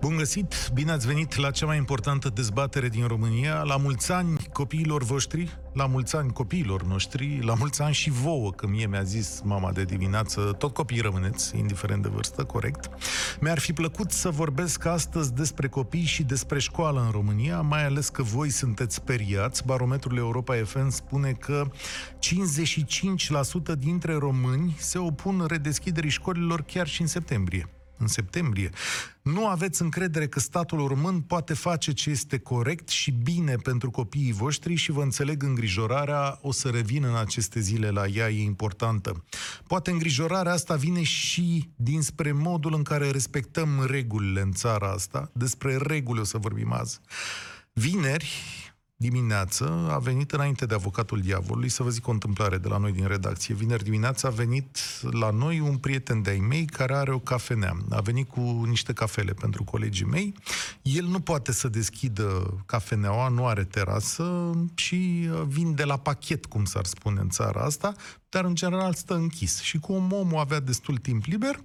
Bun găsit! Bine ați venit la cea mai importantă dezbatere din România. La mulți ani copiilor voștri, la mulți ani copiilor noștri, la mulți ani și vouă, că mie mi-a zis mama de dimineață, tot copiii rămâneți, indiferent de vârstă, corect. Mi-ar fi plăcut să vorbesc astăzi despre copii și despre școală în România, mai ales că voi sunteți speriați. Barometrul Europa FM spune că 55% dintre români se opun redeschiderii școlilor chiar și în septembrie în septembrie. Nu aveți încredere că statul român poate face ce este corect și bine pentru copiii voștri și vă înțeleg îngrijorarea, o să revin în aceste zile la ea, e importantă. Poate îngrijorarea asta vine și dinspre modul în care respectăm regulile în țara asta, despre reguli o să vorbim azi. Vineri, dimineață a venit înainte de avocatul diavolului, să vă zic o întâmplare de la noi din redacție. Vineri dimineață a venit la noi un prieten de-ai mei care are o cafenea. A venit cu niște cafele pentru colegii mei. El nu poate să deschidă cafeneaua, nu are terasă și uh, vinde la pachet, cum s-ar spune în țara asta, dar în general stă închis. Și cum omul avea destul timp liber,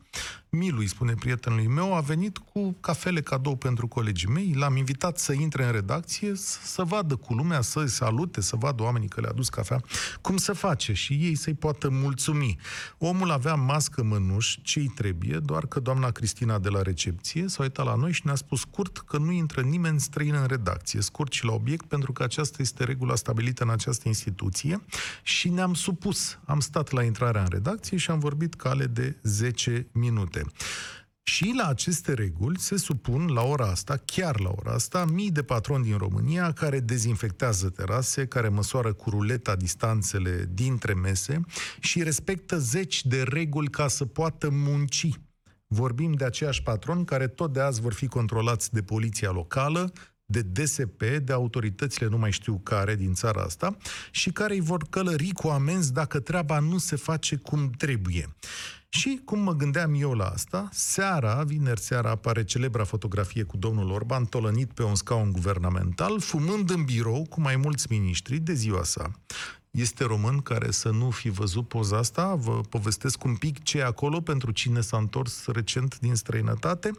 Milu, îi spune prietenului meu, a venit cu cafele cadou pentru colegii mei, l-am invitat să intre în redacție, să vadă cu lumea, să salute, să vadă oamenii că le-a dus cafea, cum să face? Și ei să-i poată mulțumi. Omul avea mască mănuș, ce-i trebuie, doar că doamna Cristina de la recepție s-a uitat la noi și ne-a spus scurt că nu intră nimeni străin în redacție, scurt și la obiect, pentru că aceasta este regula stabilită în această instituție. Și ne-am supus. Am stat la intrarea în redacție și am vorbit cale de 10 minute. Și la aceste reguli se supun la ora asta, chiar la ora asta, mii de patroni din România care dezinfectează terase, care măsoară cu ruleta distanțele dintre mese și respectă zeci de reguli ca să poată munci. Vorbim de aceiași patroni care tot de azi vor fi controlați de poliția locală, de DSP, de autoritățile nu mai știu care din țara asta, și care îi vor călări cu amenzi dacă treaba nu se face cum trebuie. Și cum mă gândeam eu la asta, seara, vineri seara, apare celebra fotografie cu domnul Orban tolănit pe un scaun guvernamental, fumând în birou cu mai mulți miniștri de ziua sa. Este român care să nu fi văzut poza asta? Vă povestesc un pic ce e acolo pentru cine s-a întors recent din străinătate.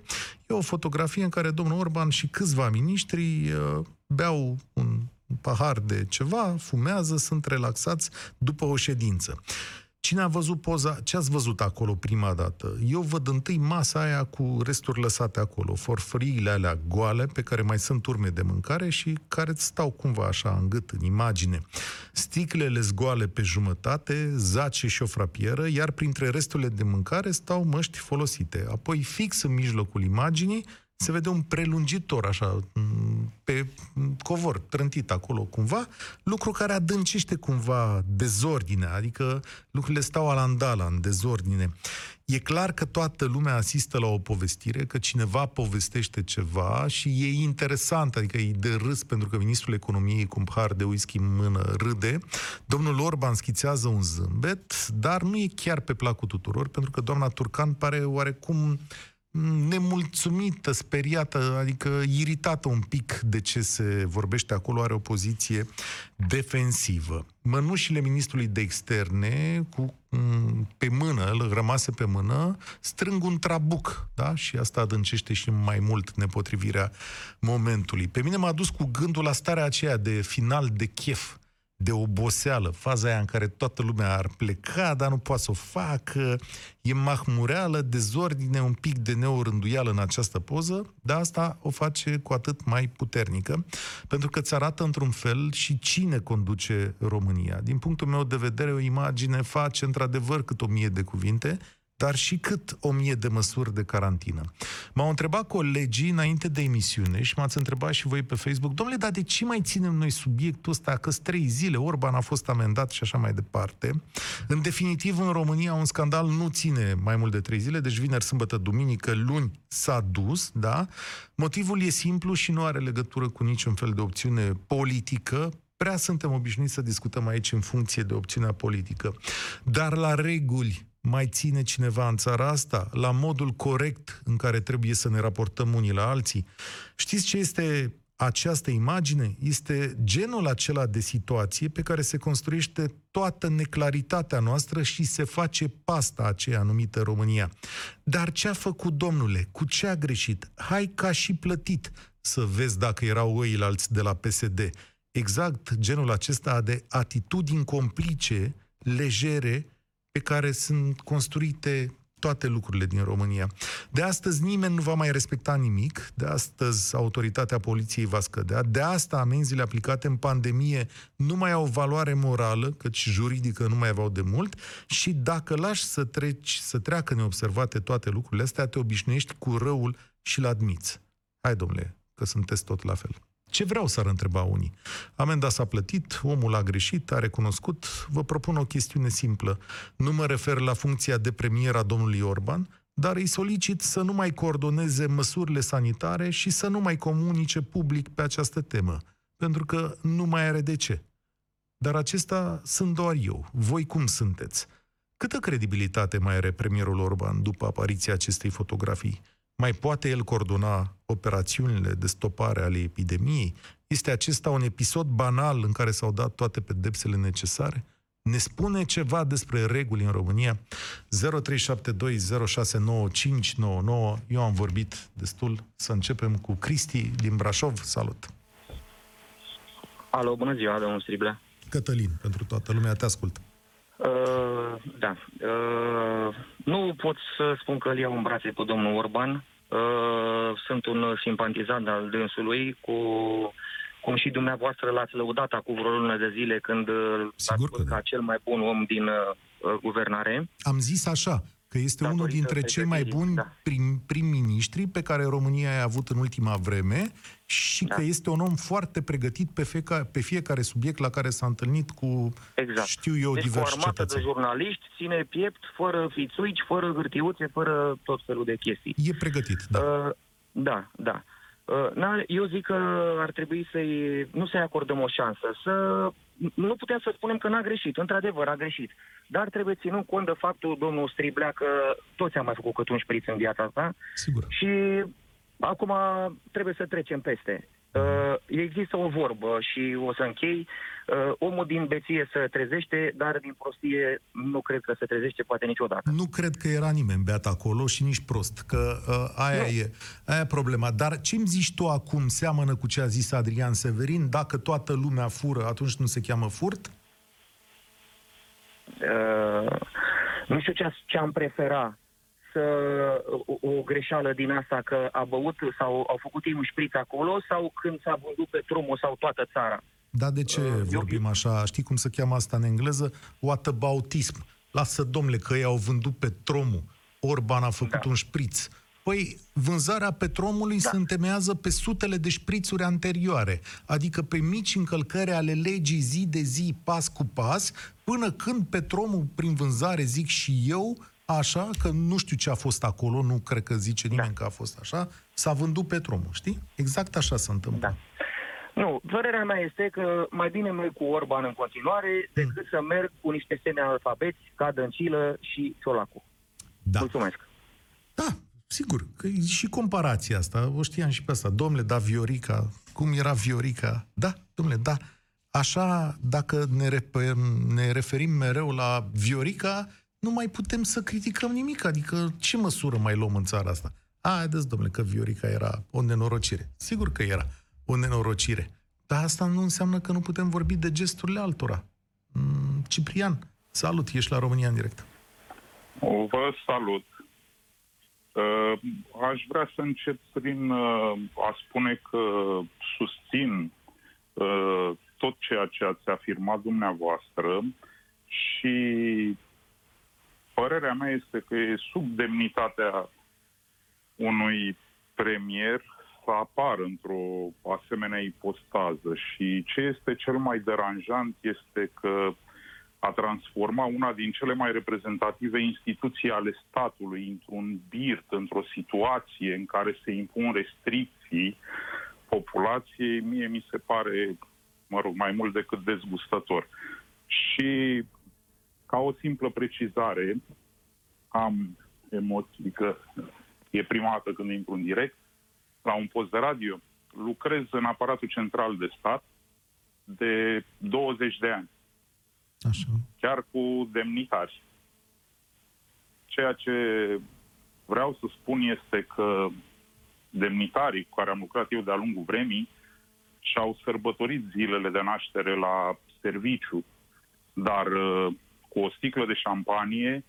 E o fotografie în care domnul Orban și câțiva miniștri uh, beau un pahar de ceva, fumează, sunt relaxați după o ședință. Cine a văzut poza, ce ați văzut acolo prima dată? Eu văd întâi masa aia cu resturi lăsate acolo, forfăriile alea goale, pe care mai sunt urme de mâncare și care îți stau cumva așa în gât, în imagine. Sticlele zgoale pe jumătate, zace și o frapieră, iar printre resturile de mâncare stau măști folosite. Apoi, fix în mijlocul imaginii, se vede un prelungitor, așa, pe covor, trântit acolo cumva, lucru care adâncește cumva dezordinea, adică lucrurile stau alandala în dezordine. E clar că toată lumea asistă la o povestire, că cineva povestește ceva și e interesant, adică e de râs pentru că ministrul economiei cu un pahar de whisky în mână râde. Domnul Orban schițează un zâmbet, dar nu e chiar pe placul tuturor, pentru că doamna Turcan pare oarecum nemulțumită, speriată, adică iritată un pic de ce se vorbește acolo, are o poziție defensivă. Mănușile ministrului de externe, cu, pe mână, îl rămase pe mână, strâng un trabuc, da? Și asta adâncește și mai mult nepotrivirea momentului. Pe mine m-a dus cu gândul la starea aceea de final de chef de oboseală, faza aia în care toată lumea ar pleca, dar nu poate să o facă, e mahmureală, dezordine, un pic de neorânduială în această poză, dar asta o face cu atât mai puternică, pentru că îți arată într-un fel și cine conduce România. Din punctul meu de vedere, o imagine face într-adevăr cât o mie de cuvinte, dar și cât o mie de măsuri de carantină. M-au întrebat colegii înainte de emisiune și m-ați întrebat și voi pe Facebook, domnule, dar de ce mai ținem noi subiectul ăsta, că trei zile, Orban a fost amendat și așa mai departe. În definitiv, în România, un scandal nu ține mai mult de trei zile, deci vineri, sâmbătă, duminică, luni s-a dus, da? Motivul e simplu și nu are legătură cu niciun fel de opțiune politică, prea suntem obișnuiți să discutăm aici în funcție de opțiunea politică. Dar la reguli mai ține cineva în țara asta, la modul corect în care trebuie să ne raportăm unii la alții. Știți ce este această imagine este genul acela de situație pe care se construiește toată neclaritatea noastră și se face pasta aceea numită România. Dar ce a făcut domnule? Cu ce a greșit? Hai ca și plătit să vezi dacă erau alți de la PSD. Exact genul acesta de atitudini complice, legere, pe care sunt construite toate lucrurile din România. De astăzi nimeni nu va mai respecta nimic, de astăzi autoritatea poliției va scădea, de asta amenziile aplicate în pandemie nu mai au valoare morală, căci juridică nu mai aveau de mult, și dacă lași să treci, să treacă neobservate toate lucrurile astea, te obișnuiești cu răul și-l admiți. Hai, domnule, că sunteți tot la fel. Ce vreau să ar întreba unii? Amenda s-a plătit, omul a greșit, a recunoscut. Vă propun o chestiune simplă. Nu mă refer la funcția de premier a domnului Orban, dar îi solicit să nu mai coordoneze măsurile sanitare și să nu mai comunice public pe această temă, pentru că nu mai are de ce. Dar acesta sunt doar eu. Voi cum sunteți? Câtă credibilitate mai are premierul Orban după apariția acestei fotografii? Mai poate el coordona operațiunile de stopare ale epidemiei? Este acesta un episod banal în care s-au dat toate pedepsele necesare? Ne spune ceva despre reguli în România? 0372069599. Eu am vorbit destul. Să începem cu Cristi din Brașov. Salut! Alo, bună ziua, domnul Striblea. Cătălin, pentru toată lumea, te ascult. Uh, da. Uh, nu pot să spun că îl iau în brațe pe domnul Orban. Uh, sunt un simpatizant al dânsului, cu cum și dumneavoastră l-ați lăudat acum vreo lună de zile când Sigur l-ați ca da. cel mai bun om din uh, guvernare. Am zis așa, că este unul dintre cei mai buni da. prim, prim-ministri pe care România a avut în ultima vreme și da. că este un om foarte pregătit pe, feca, pe fiecare subiect la care s-a întâlnit cu, exact. știu eu, deci diversi cu armată cetățeni. de jurnaliști, ține piept, fără fițuici, fără hârtiuțe, fără tot felul de chestii. E pregătit, da. Uh, da, da. Uh, eu zic că ar trebui să-i, nu să-i acordăm o șansă, să nu putem să spunem că n-a greșit, într-adevăr a greșit. Dar trebuie ținut cont de faptul, domnul Striblea, că toți am mai făcut cât un șpriț în viața asta. Sigur. Și acum trebuie să trecem peste. Uh, există o vorbă și o să închei. Uh, omul din beție se trezește, dar din prostie nu cred că se trezește poate niciodată. Nu cred că era nimeni beat acolo și nici prost, că uh, aia nu. e aia problema. Dar ce îmi zici tu acum seamănă cu ce a zis Adrian Severin? Dacă toată lumea fură, atunci nu se cheamă furt? Uh, nu știu ce, ce am preferat să o, o greșeală din asta că a băut sau au făcut ei un șpriț acolo sau când s-a vândut pe trumul sau toată țara. Da, de ce uh, vorbim așa? Știi cum se cheamă asta în engleză? Whataboutism. Lasă, domnule, că ei au vândut pe tromul. Orban a făcut da. un șpriț. Păi, vânzarea petromului da. se întemeiază pe sutele de șprițuri anterioare, adică pe mici încălcări ale legii zi de zi, pas cu pas, până când petromul, prin vânzare, zic și eu, așa, că nu știu ce a fost acolo, nu cred că zice nimeni da. că a fost așa, s-a vândut petromul, știi? Exact așa se întâmplă. Da. Nu, părerea mea este că mai bine merg cu Orban în continuare decât mm. să merg cu niște semne alfabeți ca Dăncilă și Ciolacu. Da. Mulțumesc. Da, sigur, că e și comparația asta, o știam și pe asta. Domnule, da, Viorica, cum era Viorica? Da, domnule, da. Așa, dacă ne, refer, ne referim mereu la Viorica, nu mai putem să criticăm nimic. Adică ce măsură mai luăm în țara asta? Haideți, domnule, că Viorica era o nenorocire. Sigur că era o nenorocire. Dar asta nu înseamnă că nu putem vorbi de gesturile altora. Mm, Ciprian, salut, ești la România în direct. Vă salut. Uh, aș vrea să încep prin uh, a spune că susțin uh, tot ceea ce ați afirmat dumneavoastră și părerea mea este că e sub demnitatea unui premier să apară într-o asemenea ipostază și ce este cel mai deranjant este că a transforma una din cele mai reprezentative instituții ale statului într-un birt, într-o situație în care se impun restricții populației, mie mi se pare, mă rog, mai mult decât dezgustător. Și ca o simplă precizare, am emoții că e prima dată când intru în direct, la un post de radio, lucrez în aparatul central de stat de 20 de ani, Așa. chiar cu demnitari. Ceea ce vreau să spun este că demnitarii cu care am lucrat eu de-a lungul vremii și-au sărbătorit zilele de naștere la serviciu, dar uh, cu o sticlă de șampanie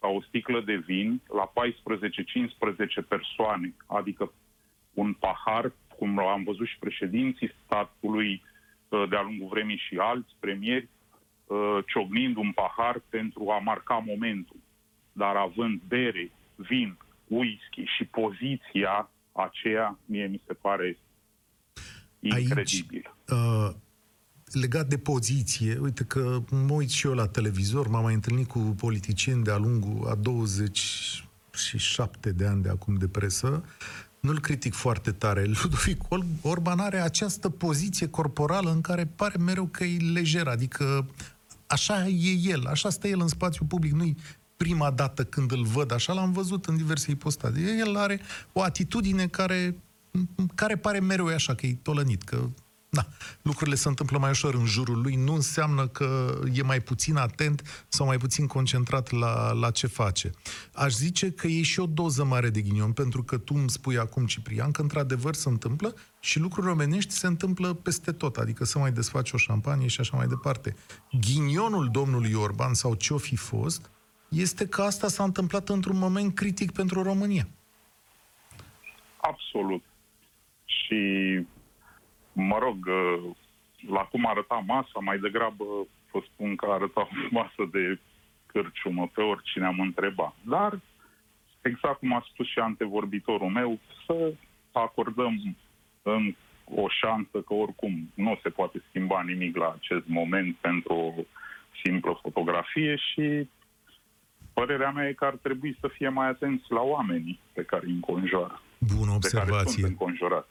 sau o sticlă de vin la 14-15 persoane, adică un pahar, cum am văzut și președinții statului uh, de-a lungul vremii și alți premieri, uh, ciognind un pahar pentru a marca momentul. Dar având bere, vin, whisky și poziția aceea, mie mi se pare incredibil. Aici, uh, legat de poziție, uite că mă uit și eu la televizor, m-am mai întâlnit cu politicieni de-a lungul a 27 de ani de acum de presă, nu-l critic foarte tare. Ludovic Orban are această poziție corporală în care pare mereu că e lejer, adică așa e el, așa stă el în spațiu public, nu-i prima dată când îl văd, așa l-am văzut în diverse ipostaze. El are o atitudine care, care pare mereu așa, că e tolănit, că da, lucrurile se întâmplă mai ușor în jurul lui, nu înseamnă că e mai puțin atent sau mai puțin concentrat la, la ce face. Aș zice că e și o doză mare de ghinion, pentru că tu îmi spui acum, Ciprian, că într-adevăr se întâmplă și lucruri omenești se întâmplă peste tot, adică să mai desfaci o șampanie și așa mai departe. Ghinionul domnului Orban sau ce-o fi fost, este că asta s-a întâmplat într-un moment critic pentru România. Absolut. Și mă rog, uh, la cum arăta masa, mai degrabă vă spun că arăta o masă de cârciumă pe oricine am întrebat. Dar, exact cum a spus și antevorbitorul meu, să acordăm în o șansă că oricum nu se poate schimba nimic la acest moment pentru o simplă fotografie și părerea mea e că ar trebui să fie mai atenți la oamenii pe care îi înconjoară. Bună observație.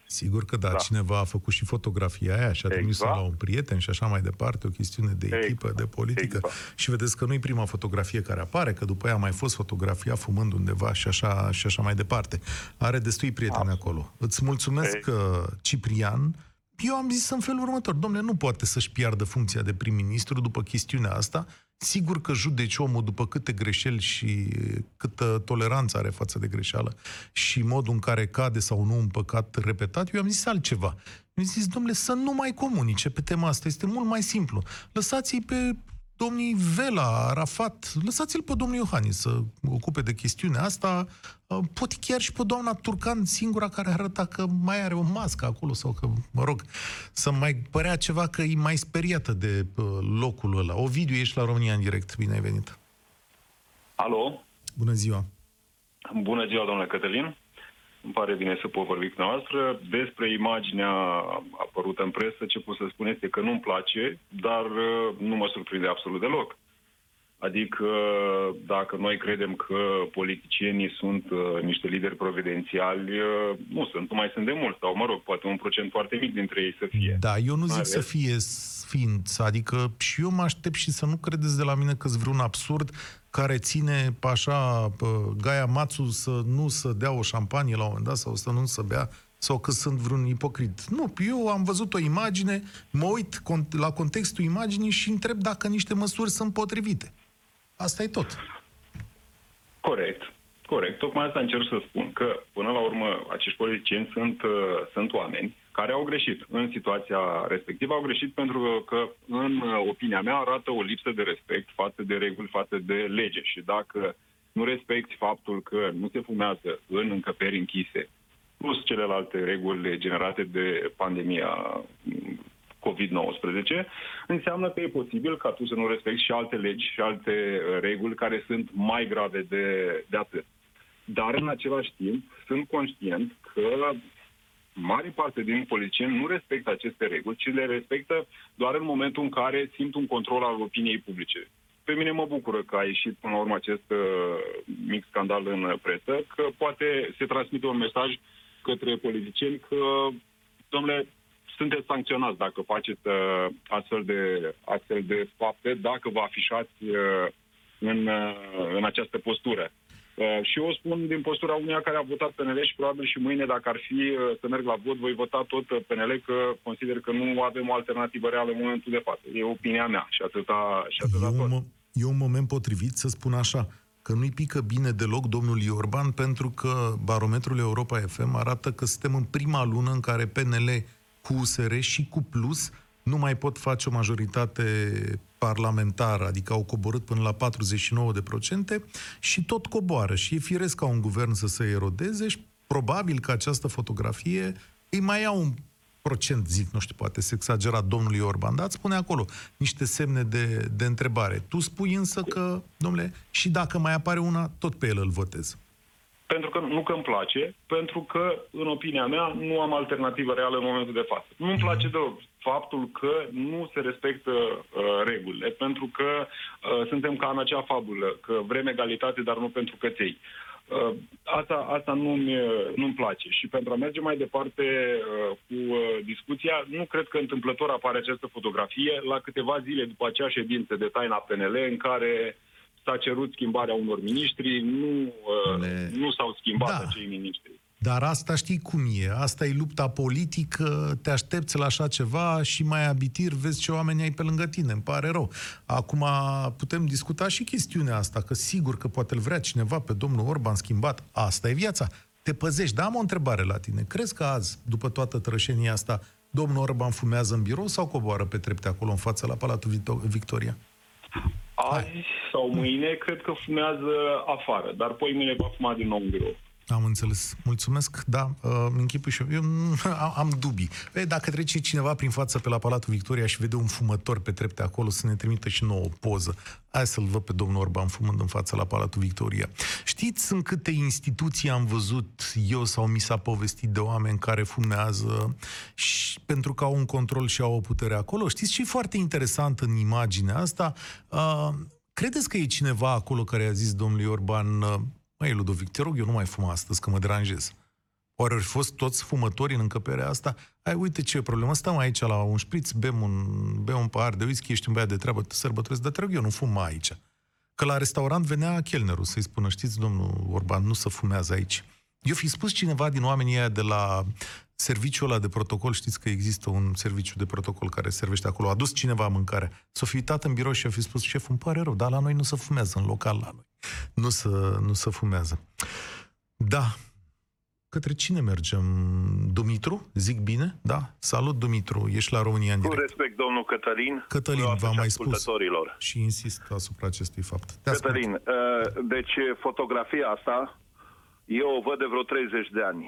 Sigur că da, da, cineva a făcut și fotografia aia și a trimis Exact. la un prieten și așa mai departe, o chestiune de echipă, Exact, de politică. exact. Și vedeți că nu e prima fotografie care apare, că după ea a mai fost fotografia fumând undeva și așa, și așa mai departe. Are destui prieteni Absolut. acolo. Îți mulțumesc, Ei. că Ciprian. Eu am zis în felul următor, domnule, nu poate să-și piardă funcția de prim-ministru după chestiunea asta. Sigur că judeci omul după câte greșeli și câtă toleranță are față de greșeală și modul în care cade sau nu în păcat repetat, eu am zis altceva. Mi-am zis, domnule, să nu mai comunice pe tema asta. Este mult mai simplu. Lăsați-i pe domnii Vela, Arafat, lăsați-l pe domnul Iohannis să ocupe de chestiunea asta. Uh, Poate chiar și pe doamna Turcan, singura care arăta că mai are o mască acolo sau că, mă rog, să mai părea ceva că e mai speriată de uh, locul ăla. Ovidiu, ești la România în direct. Bine ai venit. Alo, Bună ziua. bună ziua, domnule Cătălin. Îmi pare bine să pot vorbi cu noastră. Despre imaginea apărută în presă, ce pot să spun este că nu-mi place, dar uh, nu mă surprinde absolut deloc. Adică, dacă noi credem că politicienii sunt uh, niște lideri providențiali, uh, nu sunt, nu mai sunt de mult, sau mă rog, poate un procent foarte mic dintre ei să fie. Da, eu nu zic Ales. să fie sfinț, adică și eu mă aștept și să nu credeți de la mine că vreun absurd care ține pe așa pe Gaia Mațu să nu să dea o șampanie la un moment dat sau să nu să bea sau că sunt vreun ipocrit. Nu, eu am văzut o imagine, mă uit con- la contextul imaginii și întreb dacă niște măsuri sunt potrivite. Asta e tot. Corect. Corect. Tocmai asta încerc să spun, că până la urmă acești politicieni sunt, uh, sunt oameni care au greșit în situația respectivă. Au greșit pentru că, că, în uh, opinia mea, arată o lipsă de respect față de reguli, față de lege. Și dacă nu respecti faptul că nu se fumează în încăperi închise, plus celelalte reguli generate de pandemia mm, COVID-19, înseamnă că e posibil ca tu să nu respecti și alte legi și alte uh, reguli care sunt mai grave de, de atât. Dar, în același timp, sunt conștient că mare parte din politicieni nu respectă aceste reguli, ci le respectă doar în momentul în care simt un control al opiniei publice. Pe mine mă bucură că a ieșit până la urmă acest uh, mic scandal în presă, că poate se transmite un mesaj către politicieni că, domnule, sunteți sancționați dacă faceți uh, astfel, de, astfel de fapte, dacă vă afișați uh, în, uh, în această postură. Uh, și eu o spun din postura unia care a votat PNL și probabil și mâine, dacă ar fi uh, să merg la vot, voi vota tot uh, PNL, că consider că nu avem o alternativă reală în momentul de față. E opinia mea și atâta, și atâta E tot. un, mo- e un moment potrivit să spun așa, că nu-i pică bine deloc domnului Orban pentru că barometrul Europa FM arată că suntem în prima lună în care PNL cu USR și cu Plus nu mai pot face o majoritate parlamentară, adică au coborât până la 49% și tot coboară. Și e firesc ca un guvern să se erodeze și probabil că această fotografie îi mai ia un procent, zic, nu știu, poate se exagera domnului Orban, dar îți spune acolo niște semne de, de întrebare. Tu spui însă că, domnule, și dacă mai apare una, tot pe el îl votez. Pentru că nu că îmi place, pentru că, în opinia mea, nu am alternativă reală în momentul de față. Nu-mi place deloc faptul că nu se respectă uh, regulile, pentru că uh, suntem ca în acea fabulă, că vrem egalitate, dar nu pentru căței. Uh, asta, asta nu-mi, nu-mi place. Și pentru a merge mai departe uh, cu uh, discuția, nu cred că întâmplător apare această fotografie la câteva zile după acea ședință de taina PNL în care s-a cerut schimbarea unor miniștri, nu, uh, Ne- nu s-au schimbat Da. acei miniștri. Dar asta știi cum e. Asta e lupta politică, te aștepți la așa ceva și mai abitir vezi ce oameni ai pe lângă tine. Îmi pare rău. Acum putem discuta și chestiunea asta, că sigur că poate îl vrea cineva pe domnul Orban schimbat. Asta e viața. Te păzești. Dar am o întrebare la tine. Crezi că azi, după toată trășenia asta, domnul Orban fumează în birou sau coboară pe trepte acolo în față la Palatul Vito- Victoria? Azi sau mâine cred că fumează afară, dar poi mâine va fuma din nou în birou. Am înțeles. Mulțumesc. Da, uh, închipui și eu. eu mm, am, am dubii. E, dacă trece cineva prin față pe la Palatul Victoria și vede un fumător pe trepte acolo, să ne trimită și nouă o poză. Hai să-l văd pe domnul Orban fumând în față la Palatul Victoria. Știți în câte instituții am văzut eu sau mi s-a povestit de oameni care fumează și pentru că au un control și au o putere acolo? Știți ce e foarte interesant în imaginea asta? Uh, credeți că e cineva acolo care a zis domnului Orban uh, Măi, Ludovic, te rog, eu nu mai fum astăzi, că mă deranjez. Oare ar fi fost toți fumători în încăperea asta? Hai, uite ce e problemă, stăm aici la un șpriț, bem un, bem un pahar de whisky, ești un băiat de treabă, te sărbătoresc, dar te rog, eu nu fum mai aici. Că la restaurant venea chelnerul să-i spună, știți, domnul Orban, nu să fumează aici. Eu fi spus cineva din oamenii aia de la serviciul ăla de protocol, știți că există un serviciu de protocol care servește acolo, a dus cineva mâncare, s-a fi uitat în birou și a fi spus, șef, îmi pare rău, dar la noi nu se fumează, în local la noi. Nu să, nu să fumează. Da. Către cine mergem? Dumitru? Zic bine? Da. Salut, Dumitru. Ești la România în Cu direct. respect, domnul Cătălin. Cătălin, dumneavoastră v-am și mai spus. ascultătorilor. Și insist asupra acestui fapt. Te ascult. Cătălin, uh, deci fotografia asta, eu o văd de vreo 30 de ani.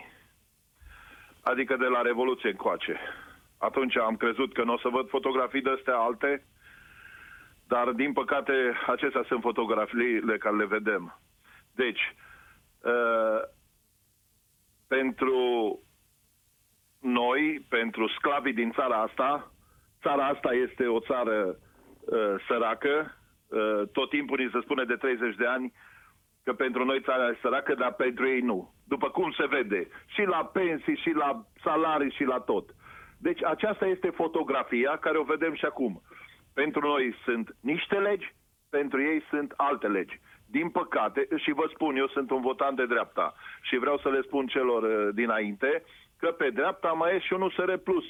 Adică de la Revoluție încoace. Atunci am crezut că nu o să văd fotografii de astea alte, dar din păcate acestea sunt fotografiile care le vedem. Deci, uh, pentru noi, pentru sclavii din țara asta, țara asta este o țară uh, săracă, uh, tot timpul ni se spune de 30 de ani că pentru noi țara e săracă, dar pentru ei nu. După cum se vede, și la pensii, și la salarii, și la tot. Deci aceasta este fotografia care o vedem și acum. Pentru noi sunt niște legi, pentru ei sunt alte legi. Din păcate, și vă spun, eu sunt un votant de dreapta și vreau să le spun celor uh, dinainte că pe dreapta mai e și un USR Plus.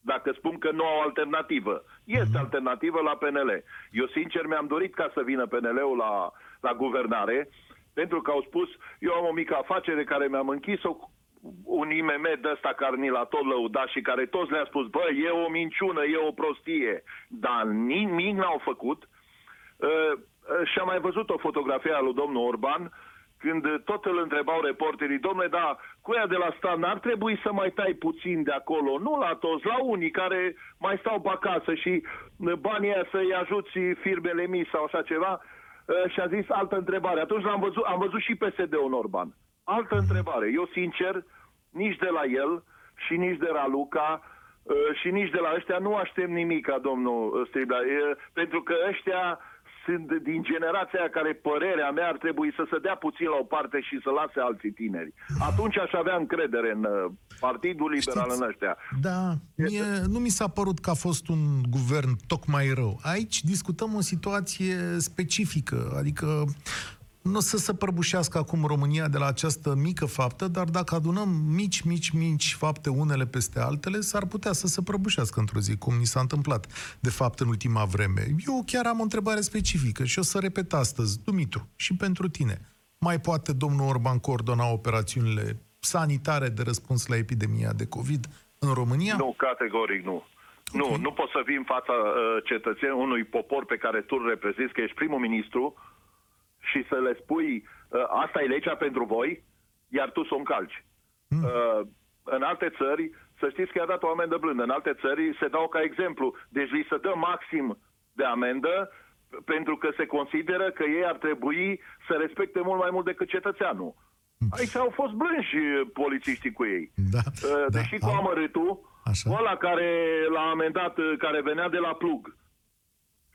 Dacă spun că nu au alternativă. Este alternativă la PNL. Eu, sincer, mi-am dorit ca să vină PNL-ul la, la guvernare, pentru că au spus, eu am o mică afacere care mi-am închis-o, un IMM de ăsta care ni l-a tot lăudat și care toți le-a spus, bă, e o minciună, e o prostie, dar nimic n-au făcut. Uh, uh, și am mai văzut o fotografie a lui domnul Orban, când uh, tot îl întrebau reporterii, domnule, da, cu ea de la stat n-ar trebui să mai tai puțin de acolo, nu la toți, la unii care mai stau pe acasă și uh, banii aia să-i ajuți firmele mici sau așa ceva, uh, și a zis altă întrebare. Atunci l-am văzut, am văzut și PSD-ul în Orban. Altă întrebare. Eu, sincer, nici de la el și nici de la Luca uh, și nici de la ăștia nu aștept nimic ca domnul uh, Striblea, uh, pentru că ăștia sunt din generația aia care, părerea mea, ar trebui să se dea puțin la o parte și să lase alții tineri. Atunci aș avea încredere în uh, Partidul Liberal Știți, în ăștia. Da, mie, nu mi s-a părut că a fost un guvern tocmai rău. Aici discutăm o situație specifică, adică nu o să se prăbușească acum România de la această mică faptă, dar dacă adunăm mici, mici, mici fapte unele peste altele, s-ar putea să se prăbușească într-o zi, cum ni s-a întâmplat, de fapt, în ultima vreme. Eu chiar am o întrebare specifică și o să repet astăzi, Dumitru, și pentru tine. Mai poate domnul Orban coordona operațiunile sanitare de răspuns la epidemia de COVID în România? Nu, categoric nu. Nu, Ok. nu poți să vii în fața uh, cetățenilor unui popor pe care tu îl reprezinți, că ești primul ministru, și să le spui uh, asta e legea pentru voi, iar tu să o încalci. Uh, în alte țări, să știți că i-a dat o amendă blândă. În alte țări se dau ca exemplu. Deci li se dă maxim de amendă p- pentru că se consideră că ei ar trebui să respecte mult mai mult decât cetățeanul. Aici au fost blânși uh, polițiștii cu ei. Da, Uh, da, Deși cu am- amărâtul, Așa. ăla care l-a amendat, uh, care venea de la plug.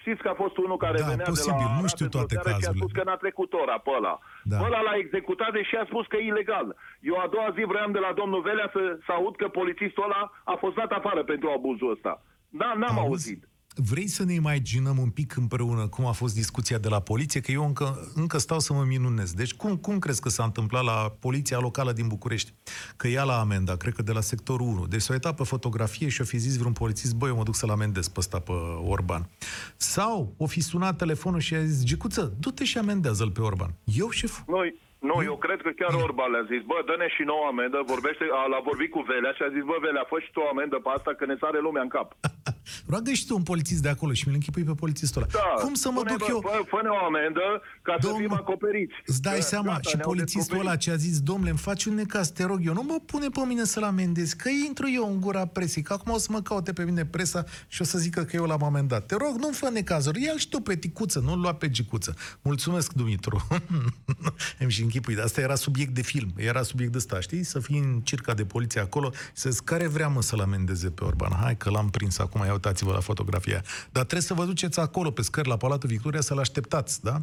Știți că a fost unul care Da, venea posibil, de la nu Arad știu într-o toate seară și a cazurile. spus că n-a trecut ora pe ăla. Da. Pe ăla l-a executat deși a spus că e ilegal. Eu a doua zi vreau de la domnul Velea să, să aud că polițistul ăla a fost dat afară pentru abuzul ăsta. Da, n-am Auzi? auzit. Vrei să ne imaginăm un pic împreună cum a fost discuția de la poliție? Că eu încă, încă stau să mă minunez. Deci cum, cum crezi că s-a întâmplat la poliția locală din București? Că ia la amenda, cred că de la sectorul 1. Deci s-a uitat pe fotografie și o fi zis vreun polițist, băi, eu mă duc să-l amendez pe ăsta, pe Orban. Sau o fi sunat telefonul și a zis, Gicuță, du-te și amendează-l pe Orban. Eu, șef? Nu, nu, eu cred că chiar Orban le-a zis, bă, dă-ne și nouă amendă, vorbește, a, l-a vorbit cu Velea și a zis, bă, Velea, fă și tu o amendă pe asta, că ne sare lumea în cap. Roagă și tu un polițist de acolo și mi-l închipui pe polițistul ăla. Da, Cum să mă spune, duc bă, eu? Fă, fă-ne o amendă ca să Domnul, fim acoperiți. Îți dai Că, seama, gata, și ne-au polițistul ăla descoperit. ce a zis, domnule, îmi faci un necaz, te rog eu, nu mă pune pe mine să-l amendez, că intru eu în gura presei, că acum o să mă caute pe mine presa și o să zică că eu l-am amendat. Te rog, nu-mi fă necazuri, ia și tu pe ticuță, nu-l lua pe gicuță. Mulțumesc, Dumitru. Îmi și închipui, dar asta era subiect de film, era subiect de ăsta, știi? Să fii în circa de poliție acolo, să zici, care vrea mă să-l amendeze pe Orban? Hai că l-am prins acum, ia uitați-vă la fotografia. Dar trebuie să vă duceți acolo, pe scări, la Palatul Victoria, să-l așteptați, da?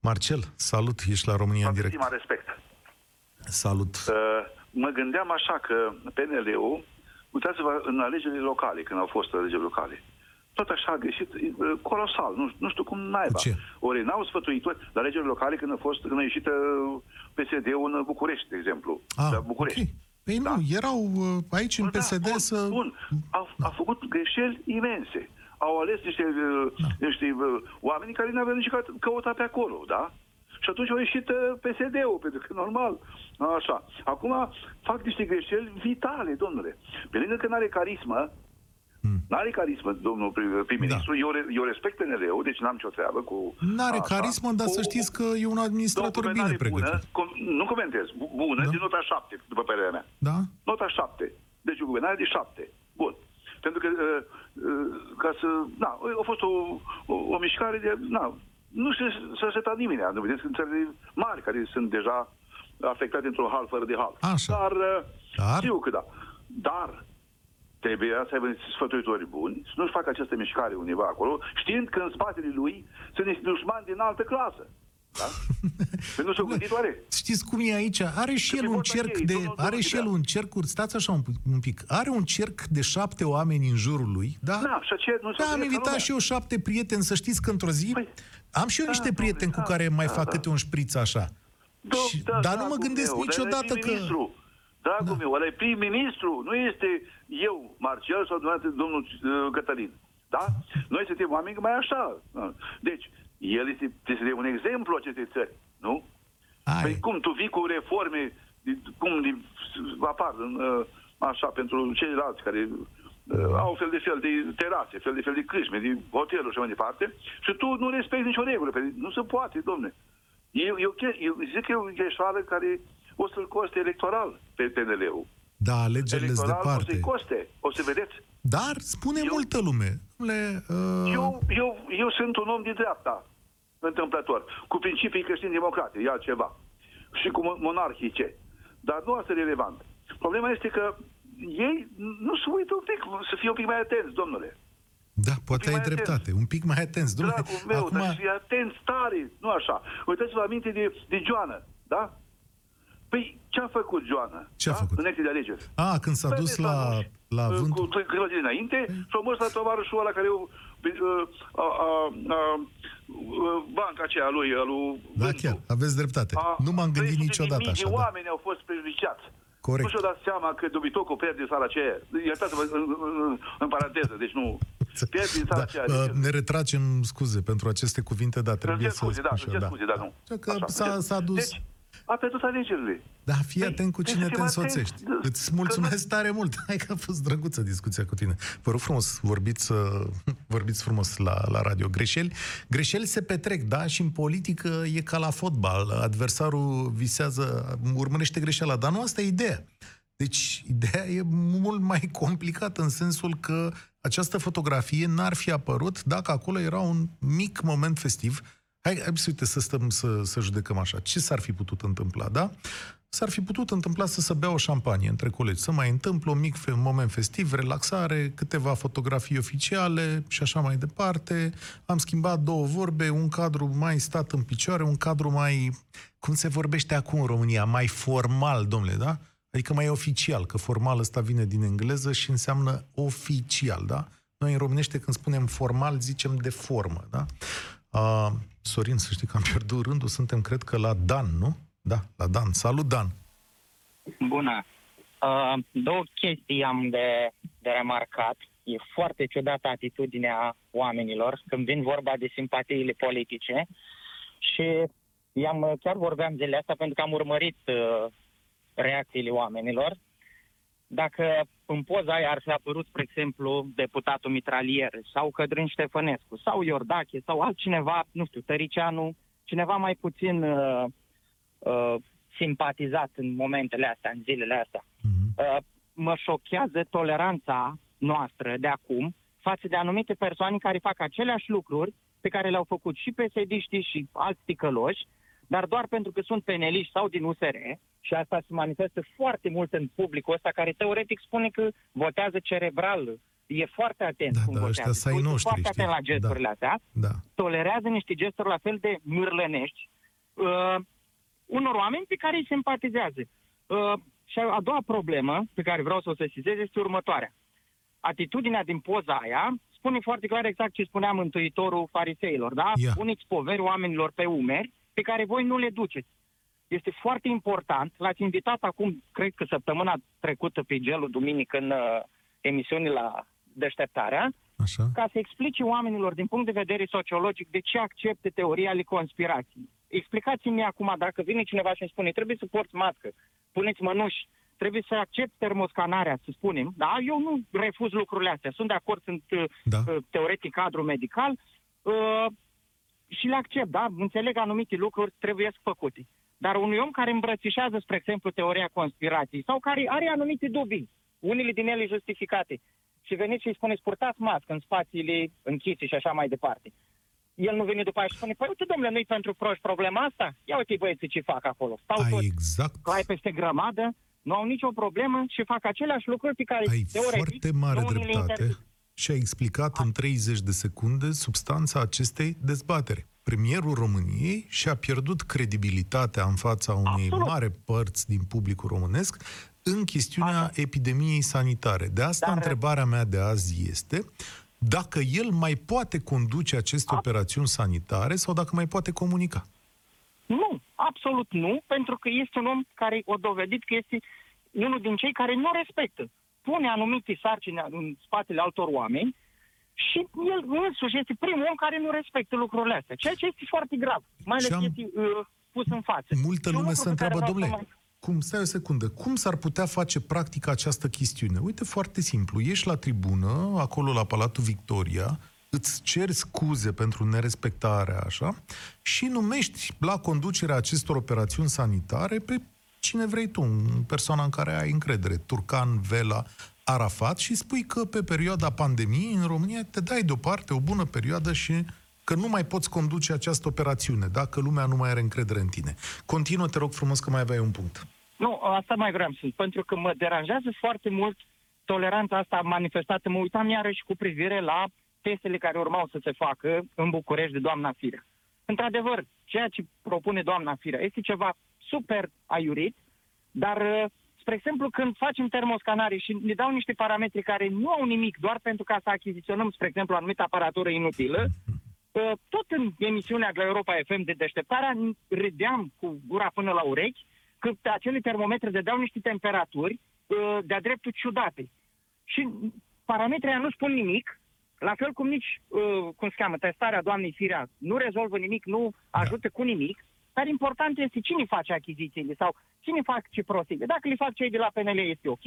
Marcel, salut, ești la România în direct. Maxima respect. Salut. Uh, Mă gândeam așa că PNL-ul, uitați-vă în alegerile locale, când au fost alegerile locale, tot așa a greșit uh, colosal, nu, nu știu cum naiba. Cu ce? Ori n-au sfătuitori la alegerile locale când a fost, când a ieșit uh, PSD-ul în București, de exemplu. Ah, la București. ok. Păi Da. nu, erau uh, aici în Bă, PSD da, bun, să... Bun, au, au făcut greșeli imense. Au ales niște, da. niște uh, oameni care nu aveau nici căut- căuta pe acolo, da? Și atunci au ieșit uh, PSD-ul, pentru că normal. Așa. Acum fac niște greșeli vitale, domnule. Pe lângă că nu are carismă, Hmm. N-are carismă, domnul prim- prim-ministru. Da. Eu, re- eu respect PNL-ul, deci n-am nicio treabă cu... N-are așa. carismă, dar Cu- să știți că e un administrator bine guvernare pregătit. Bună, com- nu comentez. Bu- Bună, Da. din nota 7, după părerea mea. Da? Nota 7. Deci o guvernare de 7. Bun. Pentru că, uh, uh, ca să... Na, a fost o, o, o mișcare de... Na, nu se, se seta nimeni. Nu vedeți în țările mari care sunt deja afectate într-un hal fără de hal. Așa. Dar, uh, Dar? știu că da. Dar trebuie să aibă niște sfătuitori buni, să nu-și facă această mișcare undeva acolo, știind că în spatele lui sunt niște dușmani din altă clasă. Da? Pentru nu s-au gândit oare? Știți cum e aici? Are și Că el pe un vorba cerc ei, de... domnul Are și el Dudea. un cerc... Stați așa un, pi- un pic. Are un cerc de șapte oameni în jurul lui, da? Da, și aceea nu Da, s-a am gândit invitat lumea. și eu șapte prieteni, să știți că într-o zi... Păi, Am și eu da, niște domnule, prieteni cu da, care mai da, fac da. câte un șpriț așa. Da, Și- da, dar nu mă dragul gândesc meu, dar niciodată ăla e că... prim-ministru. Dragul meu, ăla e prim-ministru, nu este eu, Marcel sau dumneavoastră, domnul uh, Cătălin. Da? Noi suntem oameni mai așa. Da. Deci, el este, trebuie să fie un exemplu acestei țări, nu? Ai, Păi cum, tu vii cu reforme, de- cum de, apar în, uh, așa pentru ceilalți care uh, au fel de fel de terase, fel de fel de câșme, de hoteluri și mai departe, și tu nu respecti nicio regulă. Păi nu se poate, domne. Eu, eu, che- eu zic că e o greșeală care o să-l coste electoral pe PNL-ul. Da, alegerile sunt Electoral o departe. să-i coste, o să vedeți. Dar spune Eu- multă lume. Dom'le, uh, Eu, eu, eu sunt un om de dreapta, întâmplător, cu principii creștini-democrate, e altceva, și cu mo- monarhice. Dar nu asta e relevant. Problema este că ei nu se uită un pic, să fie un pic mai atenți, domnule. Da, poate pic ai mai dreptate. Un pic mai atenți. Dom'le, Dragul meu, acum... dar să fie atenți tare, nu așa. Uitați-vă aminte de, de Joana, da? Păi, ce a făcut Joana? Ce a da? făcut? Înainte de alegeri. A, când s-a Păi, dus s-a la, dus, la uh, vânt... Cu câteva zile înainte și a mers la tovarășul ăla care o, pe, uh, a, a, a, uh, banca aceea lui, a lui Da, Vântu. chiar, aveți dreptate. A- Nu m-am gândit 300 de niciodată mii așa. de Da. oameni au fost prejudiciați. Corect. Nu și-au dat seama că dobitocul pierde sala aceea. Iertați-vă în, în, în paranteză, deci nu... Pierde din sala Da, aceea. uh, Deci, ne retragem scuze pentru aceste cuvinte, dar trebuie cer să scuze, da, spun îmi și eu, cer scuze, da, nu. Așa că Așa. s-a, s-a dus... Deci, a pierdut alegerile. Da, fii Păi, atent cu deci cine să te fim atenți. însoțești. Da, Îți că mulțumesc tare mult. Hai că a fost drăguță discuția cu tine. Vă rog frumos, vorbiți, uh, vorbiți frumos la, la radio. Greșeli, greșeli se petrec, da? Și în politică e ca la fotbal. Adversarul visează, urmărește greșeala, dar nu asta e ideea. Deci, ideea e mult mai complicată în sensul că această fotografie n-ar fi apărut dacă acolo era un mic moment festiv. Hai, hai să uite să stăm să, să judecăm așa. Ce s-ar fi putut întâmpla, da? S-ar fi putut întâmpla să se bea o șampanie între colegi, să mai întâmplă un mic fe- moment festiv, relaxare, câteva fotografii oficiale și așa mai departe. Am schimbat două vorbe, un cadru mai stat în picioare, un cadru mai, cum se vorbește acum în România, mai formal, domnule, da? Adică mai oficial, că formal ăsta vine din engleză și înseamnă oficial, da? Noi în românește când spunem formal zicem de formă, da? Uh, Sorin, să știi că am pierdut rândul, suntem cred că la Dan, nu? Da, la Dan. Salut, Dan! Bună. Uh, două chestii am de, de remarcat. E foarte ciudată atitudinea oamenilor când vin vorba de simpatiile politice și i-am, chiar vorbeam zilele astea pentru că am urmărit uh, reacțiile oamenilor. Dacă în poza aia ar fi apărut, spre exemplu, deputatul Mitralier sau Cădrin Ștefănescu sau Iordache sau altcineva, nu știu, Tăricianu, cineva mai puțin uh, uh, simpatizat în momentele astea, în zilele astea. Mhm. Uh, mă șochează toleranța noastră de acum față de anumite persoane care fac aceleași lucruri pe care le-au făcut și psd și alți ticăloși, dar doar pentru că sunt peneliști sau din USR, și asta se manifestă foarte mult în publicul ăsta, care teoretic spune că votează cerebral, e foarte atent Da, cum da, votează. ăștia s-ai Uite, noștri, foarte știi? atent la gesturile Da. astea Da. tolerează niște gesturi la fel de mârlănești uh, unor oameni pe care îi simpatizează. Uh, și a doua problemă pe care vreau să o sesizez este următoarea. Atitudinea din poza aia spune foarte clar exact ce spunea Mântuitorul fariseilor, da? Ia. Puneți poveri oamenilor pe umeri pe care voi nu le duceți. Este foarte important, l-ați invitat acum, cred că săptămâna trecută pe gelul duminic în uh, emisiune la deșteptarea, Așa? ca să explice oamenilor din punct de vedere sociologic de ce accepte teoria ale conspirației. Explicați-mi acum, dacă vine cineva și îmi spune trebuie să porți mască, puneți mănuși, trebuie să accept termoscanarea, să spunem, da? Eu nu refuz lucrurile astea, sunt de acord, sunt uh, Da. uh, teoretic cadru medical uh, și le accept, da? Înțeleg anumite lucruri trebuie făcute. Dar unui om care îmbrățișează, spre exemplu, teoria conspirației sau care are anumite dubii, unele din ele justificate, și veniți și îi spuneți, purtați mască în spațiile închise și așa mai departe. El nu vine după aia și spune, păi uite, domnule, nu-i pentru proști problema asta? Ia uite băieții ce fac acolo. Stau Ai toți exact, clai peste grămadă, nu au nicio problemă și fac aceleași lucruri pe care, ai teoretic, foarte mare nu ni le dreptate interzic. Și ai explicat în 30 de secunde substanța acestei dezbateri. Premierul României și-a pierdut credibilitatea în fața unei Absolut. mare părți din publicul românesc în chestiunea Asta. epidemiei sanitare. De asta Dar- întrebarea mea de azi este dacă el mai poate conduce aceste operațiuni sanitare sau dacă mai poate comunica. Nu, absolut nu, pentru că este un om care o dovedit că este unul din cei care nu respectă. Pune anumite sarcini în spatele altor oameni și el însuși este primul om care nu respectă lucrurile astea. Ceea ce este foarte grav, mai ales Și am- este uh, pus în față. Multă Și un lume lucru se pe întreabă, care vreau să domnule, cum, stai o secundă, cum s-ar putea face practic această chestiune? Uite, foarte simplu, ieși la tribună, acolo la Palatul Victoria, îți ceri scuze pentru nerespectarea așa și numești la conducerea acestor operațiuni sanitare pe cine vrei tu, în persoana în care ai încredere, Turcan, Vela, Arafat și spui că pe perioada pandemiei în România te dai deoparte o bună perioadă și că nu mai poți conduce această operațiune, dacă lumea nu mai are încredere în tine. Continuă, te rog frumos, că mai aveai un punct. Nu, asta mai vreau să spun, pentru că mă deranjează foarte mult toleranța asta manifestată. Mă uitam iarăși cu privire la testele care urmau să se facă în București de doamna Firea. Într-adevăr, ceea ce propune doamna Firea este ceva super aiurit, dar uh, spre exemplu, când facem termoscanare și ne dau niște parametri care nu au nimic, doar pentru ca să achiziționăm, spre exemplu, anumită aparatură inutilă, uh, tot în emisiunea la Europa FM de deșteptarea râdeam cu gura până la urechi că acele termometre dădeau niște temperaturi uh, de-a dreptul ciudate. Și parametrii nu spun nimic, la fel cum nici, uh, cum se cheamă, testarea doamnei Firea nu rezolvă nimic, nu ajută cu nimic, dar important este cine face achizițiile sau cine fac ce prostii. Dacă le fac cei de la PNL este ok,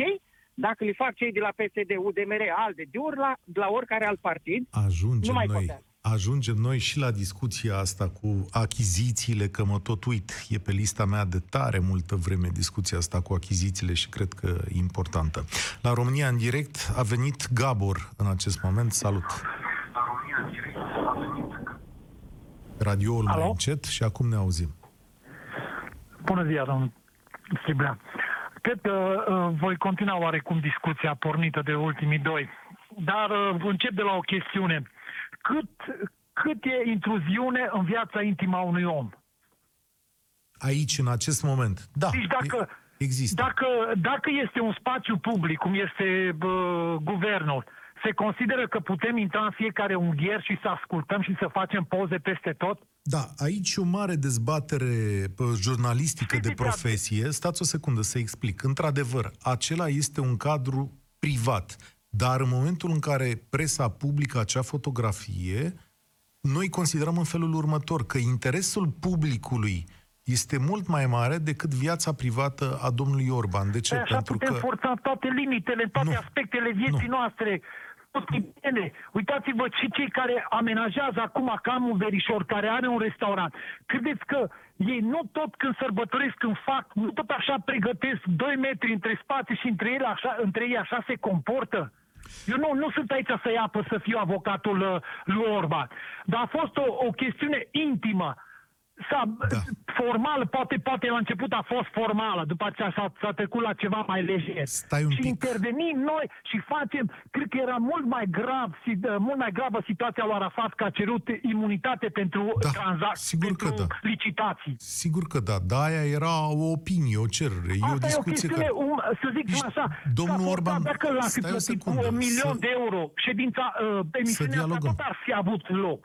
dacă le fac cei de la PSD, UDMR, ALDE, de ori la, la oricare alt partid, Ajungem nu mai noi, contează. ajungem noi și la discuția asta cu achizițiile, că mă tot uit. E pe lista mea de tare multă vreme discuția asta cu achizițiile și cred că e importantă. La România în direct a venit Gabor în acest moment. Salut! Radioul mai Alo? încet și acum ne auzim. Bună ziua, domnul Striblea. Cred că uh, voi continua oarecum discuția pornită de ultimii doi, dar uh, încep de la o chestiune. Cât, cât e intruziune în viața intimă a unui om? Aici, în acest moment. Da, Deci dacă, e- există. dacă, dacă este un spațiu public, cum este bă, guvernul, se consideră că putem intra în fiecare unghier și să ascultăm și să facem poze peste tot? Da, aici e o mare dezbatere pă, jurnalistică de Știți, profesie. Stați o secundă să explic. Într-adevăr, acela este un cadru privat. Dar în momentul în care presa publică acea fotografie, noi considerăm în felul următor că interesul publicului este mult mai mare decât viața privată a domnului Orban. De ce? Păi așa Pentru putem că forța toate limitele, toate Nu. aspectele vieții Nu. noastre. Tot bine. Uitați-vă și cei care amenajează acum că am un verișor care are un restaurant. Credeți că ei nu tot când sărbătoresc, când fac, nu tot așa pregătesc 2 metri între spații și între, ele așa, între ei așa se comportă? Eu nu, nu sunt aici să-i apă să fiu avocatul uh, lui Orban, dar a fost o, o chestiune intimă. S-a, Da. formal, poate, poate la început a fost formală, după aceea s-a, s-a trecut la ceva mai lejer. Stai un și pic. intervenim noi și facem, cred că era mult mai grav, si- uh, mult mai gravă situația lui Arafat că a cerut imunitate pentru Da, tranzacții, sigur pentru că da. licitații. Sigur că da, da, aia era o opinie, o cerere, e o Asta e o discuție chestiune, care... um, să zic Ești- așa, domnul s-a Orban, forțat, dacă l-a fi stai o plătit cu secundă, un milion să- de euro, ședința, uh, emisiunea asta dialogăm. tot ar fi avut loc.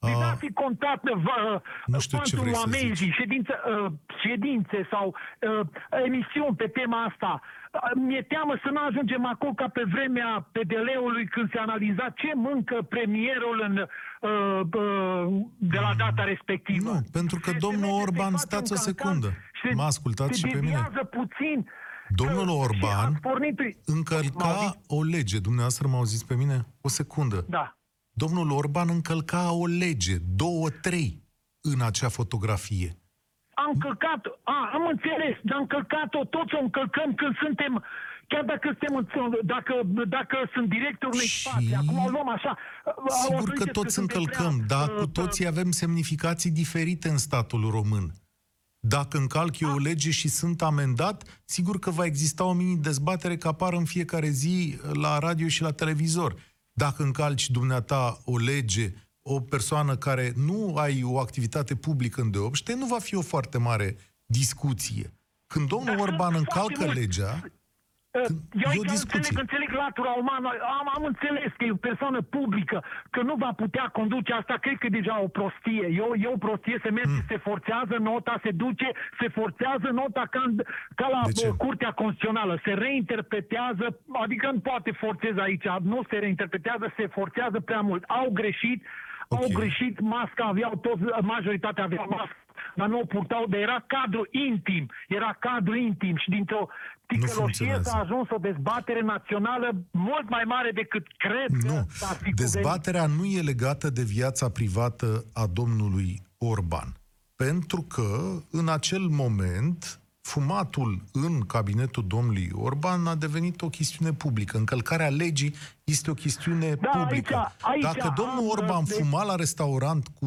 Deci A, ar fi contat uh, Nu știu ce vrei să amenzi, zici. ședință, uh, ședințe sau uh, emisiuni pe tema asta. Uh, Mi-e teamă să nu ajungem acolo ca pe vremea PDL-ului când se analiza ce mâncă premierul în, uh, uh, de la data respectivă. Nu, pentru că Se- domnul se merge, Orban, se face stați un o cancan secundă. se- Mă ascultați se și pe mine. deviază puțin. Domnul Că- și Orban ați pornit, încălca M-auziți? o lege. Dumneavoastră m-auziți pe mine? O secundă. Da. Domnul Orban încălca o lege, două, trei, în acea fotografie. Am încălcat, a, am înțeles, dar am încălcat-o, toți o încălcăm când suntem, chiar dacă suntem, în, dacă, dacă sunt directorul unei Și- spații, acum o luăm așa. o Sigur că ziceți toți suntem încălcăm, prea, dar uh, cu toții avem semnificații diferite în statul român. Dacă încalc eu o lege și sunt amendat, sigur că va exista o mini-dezbatere care apar în fiecare zi la radio și la televizor. Dacă încalci dumneata o lege, o persoană care nu ai o activitate publică în deopște, nu va fi o foarte mare discuție. Când domnul Dar Orban sunt încalcă foarte mulți. legea, Uh, Când- Eu e o aici discuție. înțeleg, înțeleg latura umană, am, am înțeles că e o persoană publică, că nu va putea conduce asta, cred că e deja o prostie. E o, e o prostie, se merge, Hmm. se forțează nota, se duce, se forțează nota ca, în- ca la De ce? bă, Curtea Constituțională, se reinterpretează, adică nu poate forțeza aici, nu se reinterpretează, se forțează prea mult. Au greșit, Ok. au greșit, masca aveau toți, majoritatea aveau mască, dar nu o purtau, dar era cadru intim, era cadru intim și dintr-o ticăloșie funcționează. s-a ajuns o dezbatere națională mult mai mare decât cred că Nu. s-ar fi Dezbaterea nu e legată de viața privată a domnului Orban. Pentru că, în acel moment, fumatul în cabinetul domnului Orban a devenit o chestiune publică. Încălcarea legii este o chestiune Da, publică. aici- aici Dacă domnul am, Orban deci- fuma la restaurant cu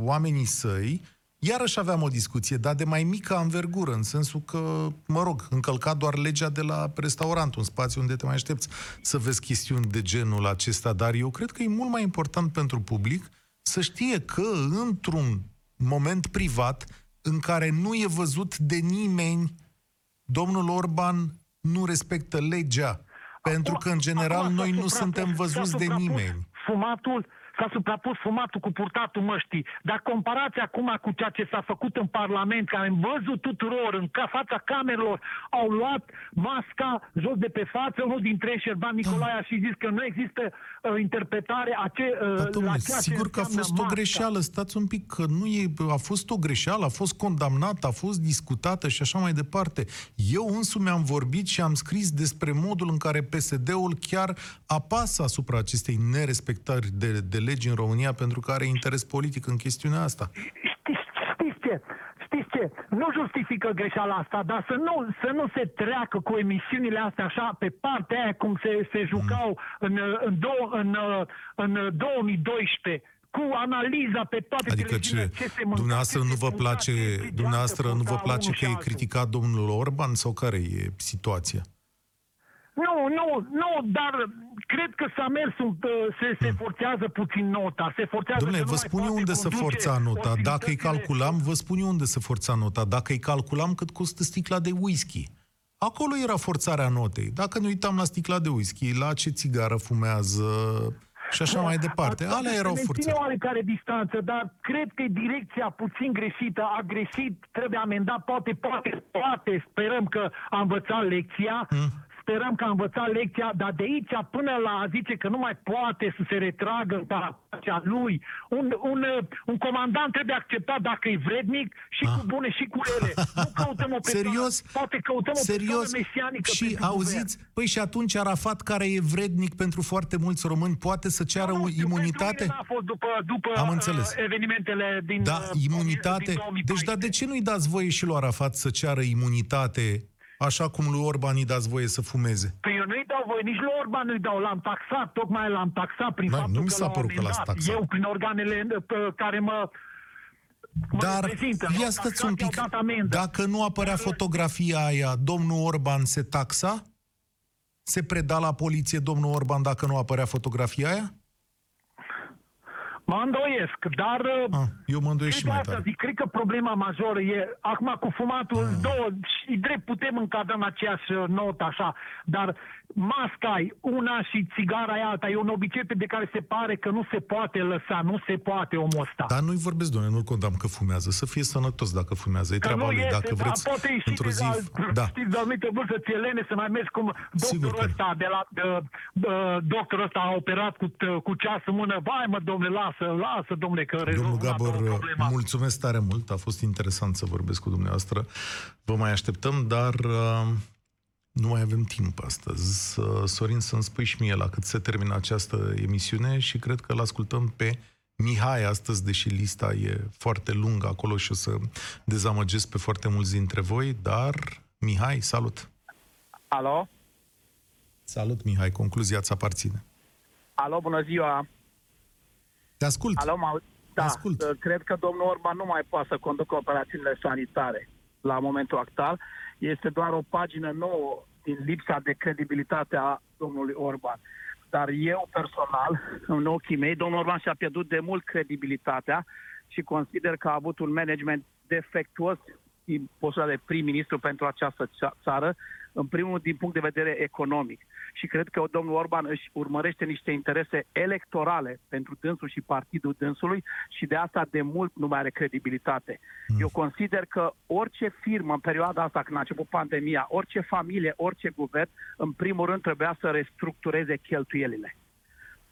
oamenii săi, iarăși aveam o discuție, dar de mai mică anvergură, în sensul că, mă rog, încălca doar legea de la restaurant, un spațiu unde te mai aștepți să vezi chestiuni de genul acesta, dar eu cred că e mult mai important pentru public să știe că într-un moment privat în care nu e văzut de nimeni domnul Orban nu respectă legea. Pentru că, în general, Acum s-a noi nu suprapus- suntem s-a văzuți de suprapus nimeni. Fumatul s-a suprapus fumatul cu purtatul măștii. Dar comparați acum cu ceea ce s-a făcut în Parlament, care am văzut tuturor, în ca fața camerelor, au luat masca jos de pe față, unul dintre ei, Șerban Nicolae, a și zis că nu există uh, interpretare a ce, uh, Da, la domnule, ceea ce sigur că a înseamnă fost o masca. greșeală. Stați un pic, că nu e, a fost o greșeală, a fost condamnată, a fost discutată și așa mai departe. Eu însumi am vorbit și am scris despre modul în care PSD-ul chiar apasă asupra acestei nerespectări de, de legi în România pentru că are interes politic în chestiunea asta. Știți, știți ce? Știți ce? Nu justifică greșeala asta, dar să nu, să nu se treacă cu emisiunile astea așa pe partea aia cum se, se jucau în, în, dou, în, în 2012 cu analiza pe toate Adică televiziunile, ce, se mânca, dumneavoastră ce nu se vă mânca, place, ce ingrediente dumneavoastră nu vă purta place unul că și e altul. criticat domnul Orban sau care e situația? Nu, nu, nu, dar cred că s-a mers, un, se, se forțează puțin nota, se forțează Hmm. Domnule, că vă nu mai spun eu poate unde să conduce forța nota. Dacă îi ostilitățile- calculam, vă spun eu unde să forța nota. Dacă îi calculam cât costă sticla de whisky. Acolo era forțarea notei. Dacă ne uitam la sticla de whisky, la ce țigară fumează și așa mai departe. Atunci Alea se erau menține forțate. oarecare distanță, dar cred că e direcția puțin greșită, a greșit, trebuie amendat, poate, poate, poate, sperăm că a învățat lecția, Hmm. Sperăm că a învățat lecția, dar de aici până la a zice că nu mai poate să se retragă în partea lui, un, un, un comandant trebuie acceptat dacă e vrednic și cu bune și cu rele. Nu căutăm o persoană, Ah. Serios? poate căutăm o Serios? persoană mesianică Și pentru auziți, păi și atunci Arafat, care e vrednic pentru foarte mulți români, poate să ceară Nu o știu, imunitate? pentru mine n-a fost după, după Am înțeles. uh, evenimentele din Da, uh, imunitate. din 2014. Deci, dar de ce nu-i dați voie și lui Arafat să ceară imunitate, așa cum lui Orban îi dați voie să fumeze? Păi eu nu-i dau voie, nici lui Orban nu-i dau, l-am taxat, tocmai l-am taxat prin Da, faptul nu mi că s-a l-au părut că l-ați amendat. taxat. Eu, prin organele uh, pe care mă, mă Dar reprezintă. ia l-au stați taxat, un i-au pic, dat amendă. dacă nu apărea fotografia aia, domnul Orban se taxa? Se preda la poliție domnul Orban dacă nu apărea fotografia aia? Mă îndoiesc, dar... uh, Ah, eu mă îndoiesc Cred și că mai asta tare. zic, cred că problema majoră e, acum cu fumatul, Ah. două, și drept putem încadra în aceeași uh, notă așa, dar masca e una și țigara e alta, e un obicei pe de care se pare că nu se poate lăsa, nu se poate omul ăsta. Dar nu-i vorbesc, doamne, nu-l condamn că fumează. Să fie sănătos dacă fumează. E Că treaba nu lui. este, Dacă dar vreți poate ieși într-o de zi... la, Da. Știți, de o anumită vârstă ți lene să mai mergi cum Sigur doctorul că ăsta de la de, de, doctorul ăsta a operat cu, cu ceas în mână. Vai mă, domnule, lasă, lasă, domnule, că Domnul rezolvăm Gabor, problema. mulțumesc tare mult. A fost interesant să vorbesc cu dumneavoastră. Vă mai așteptăm, dar uh, nu mai avem timp astăzi. Uh, Sorin, să-mi spui și mie la cât se termină această emisiune și cred că îl ascultăm pe Mihai astăzi, deși lista e foarte lungă acolo și o să dezamăgesc pe foarte mulți dintre voi, dar Mihai, salut! Alo? Salut, Mihai, concluzia ți aparține. Alo, bună ziua! Te ascult! Alo, mă, da, Ascult. uh, cred că domnul Orban nu mai poate să conducă operațiunile sanitare la momentul actual. Este doar o pagină nouă din lipsa de credibilitate a domnului Orban. Dar eu personal, în ochii mei, domnul Orban și-a pierdut de mult credibilitatea și consider că a avut un management defectuos din postura de prim-ministru pentru această ța- țară, în primul din punct de vedere economic. Și cred că domnul Orban își urmărește niște interese electorale pentru dânsul și partidul dânsului și de asta de mult nu mai are credibilitate. Eu consider că orice firmă în perioada asta, când a început pandemia, orice familie, orice guvern, în primul rând trebuia să restructureze cheltuielile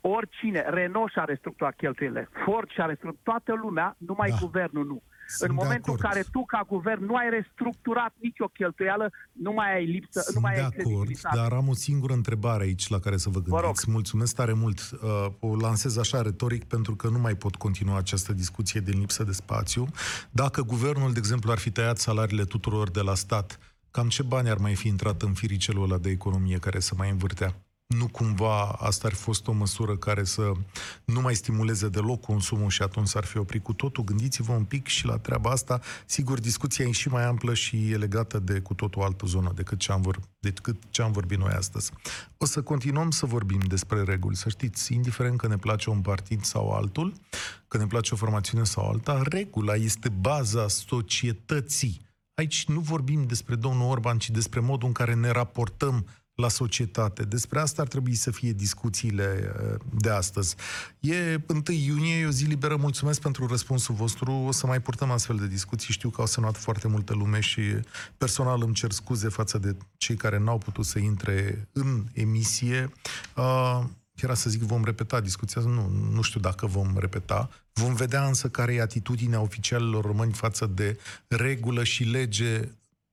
oricine, Renault și-a restructurat cheltuielile, Ford și-a restructurat, toată lumea, numai Da. guvernul nu. Sunt în de momentul în acord. care tu, ca guvern, nu ai restructurat nicio cheltuială, nu mai ai lipsă, nu Sunt mai de ai acord, credibilitate. dar am o singură întrebare aici la care să vă rog. gândiți. Mulțumesc tare mult. Uh, O lansez așa retoric pentru că nu mai pot continua această discuție din lipsă de spațiu. Dacă guvernul, de exemplu, ar fi tăiat salariile tuturor de la stat, cam ce bani ar mai fi intrat în firicelul ăla de economie care să mai învârtea? Nu cumva asta ar fi fost o măsură care să nu mai stimuleze deloc consumul și atunci s-ar fi oprit cu totul? Gândiți-vă un pic și la treaba asta. Sigur, discuția e și mai amplă și e legată de cu totul altă zonă decât ce am, vor, decât ce am vorbit noi astăzi. O să continuăm să vorbim despre reguli. Să știți, indiferent că ne place un partid sau altul, că ne place o formațiune sau alta, regula este baza societății. Aici nu vorbim despre domnul Orban, ci despre modul în care ne raportăm la societate. Despre asta ar trebui să fie discuțiile uh, de astăzi. E 1 iunie, e o zi liberă. Mulțumesc pentru răspunsul vostru. O să mai purtăm astfel de discuții. Știu că au semnat foarte multă lume și personal îmi cer scuze față de cei care n-au putut să intre în emisie. Uh, era să zic vom repeta discuția, nu, nu știu dacă vom repeta. Vom vedea însă care e atitudinea oficialilor români față de regulă și lege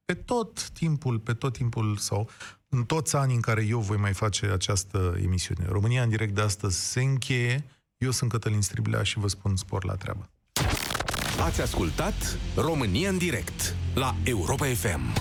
pe tot timpul, pe tot timpul sau în toți anii în care eu voi mai face această emisiune. România în direct de astăzi se încheie. Eu sunt Cătălin Striblea și vă spun spor la treabă. Ați ascultat România în direct la Europa FM.